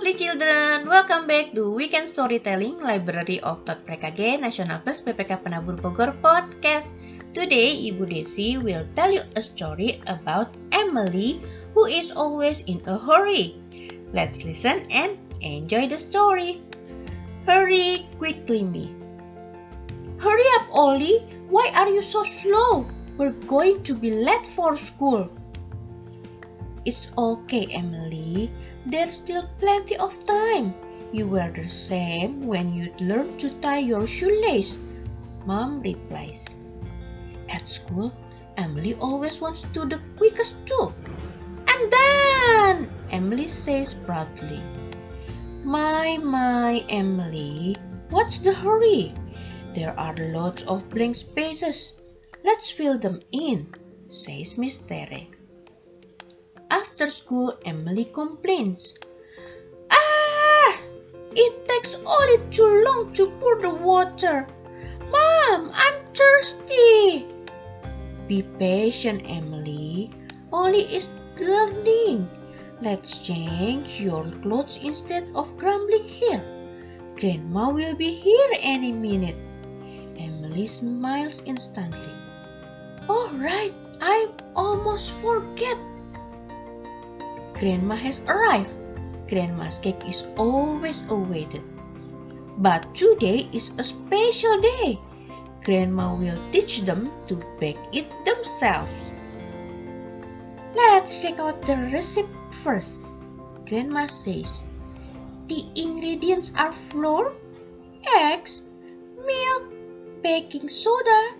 lovely children, welcome back to Weekend Storytelling Library of Tot PKG Nasional Plus PPK Penabur Bogor podcast. Today, Ibu Desi will tell you a story about Emily who is always in a hurry. Let's listen and enjoy the story. Hurry quickly, me. Hurry up, Ollie. Why are you so slow? We're going to be late for school. It's okay, Emily. There's still plenty of time. You were the same when you learned to tie your shoelace. Mom replies. At school, Emily always wants to do the quickest too. I'm done! Emily says proudly. My, my, Emily, what's the hurry? There are lots of blank spaces. Let's fill them in, says Miss Tere. After school, Emily complains. Ah! It takes only too long to pour the water. Mom, I'm thirsty. Be patient, Emily. Ollie is learning. Let's change your clothes instead of grumbling here. Grandma will be here any minute. Emily smiles instantly. All right, I almost forget. Grandma has arrived. Grandma's cake is always awaited. But today is a special day. Grandma will teach them to bake it themselves. Let's check out the recipe first. Grandma says, The ingredients are flour, eggs, milk, baking soda,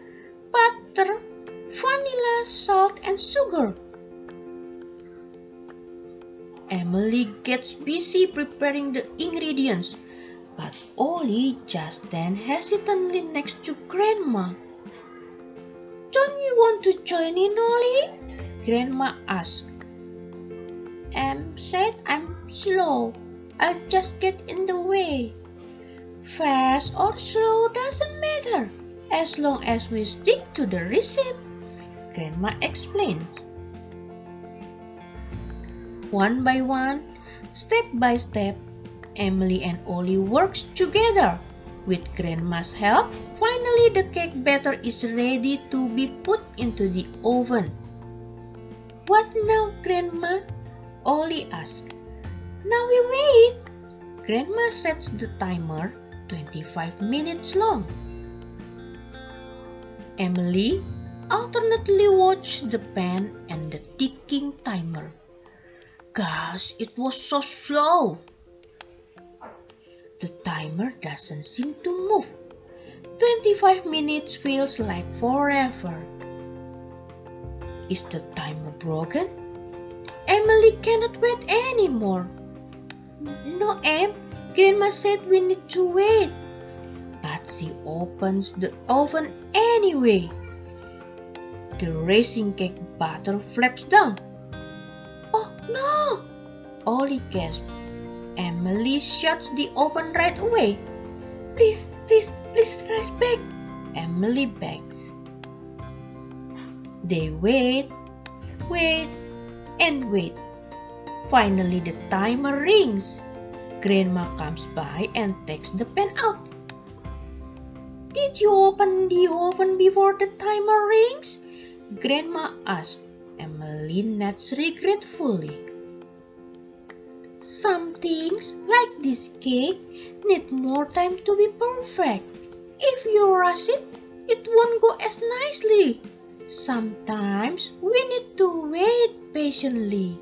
butter, vanilla, salt, and sugar. Emily gets busy preparing the ingredients, but Ollie just then hesitantly next to Grandma. Don't you want to join in, Ollie? Grandma asked. Em said I'm slow. I'll just get in the way. Fast or slow doesn't matter as long as we stick to the recipe, Grandma explains. One by one, step by step, Emily and Ollie works together. With Grandma's help, finally the cake batter is ready to be put into the oven. What now, Grandma? Ollie asks. Now we wait. Grandma sets the timer 25 minutes long. Emily alternately watch the pan and the ticking timer. Gosh, it was so slow. The timer doesn't seem to move. 25 minutes feels like forever. Is the timer broken? Emily cannot wait anymore. No, Em. Grandma said we need to wait. But she opens the oven anyway. The racing cake butter flaps down. No! Ollie gasped. Emily shuts the oven right away. Please, please, please rise back. Emily begs. They wait, wait, and wait. Finally, the timer rings. Grandma comes by and takes the pan out. Did you open the oven before the timer rings? Grandma asked. Emily nods regretfully. Some things, like this cake, need more time to be perfect. If you rush it, it won't go as nicely. Sometimes we need to wait patiently.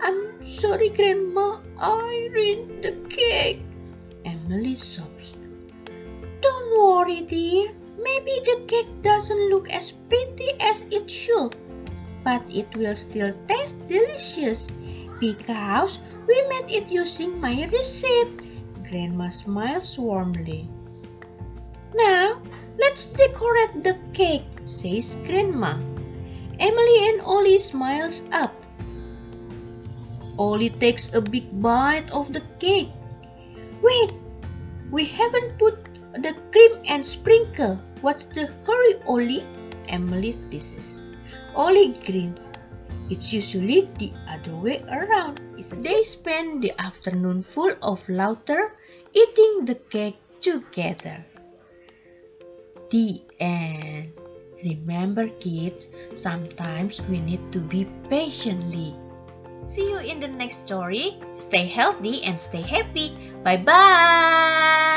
I'm sorry, Grandma, I ruined the cake. Emily sobs. Don't worry, dear. Maybe the cake doesn't look as should, but it will still taste delicious because we made it using my recipe. Grandma smiles warmly. Now, let's decorate the cake, says Grandma. Emily and Ollie smiles up. Ollie takes a big bite of the cake. Wait, we haven't put the cream and sprinkle. What's the hurry, Ollie? Emily teases. Ollie greens. It's usually the other way around. They spend the afternoon full of laughter, eating the cake together. The end. Remember, kids, sometimes we need to be patiently. See you in the next story. Stay healthy and stay happy. Bye bye.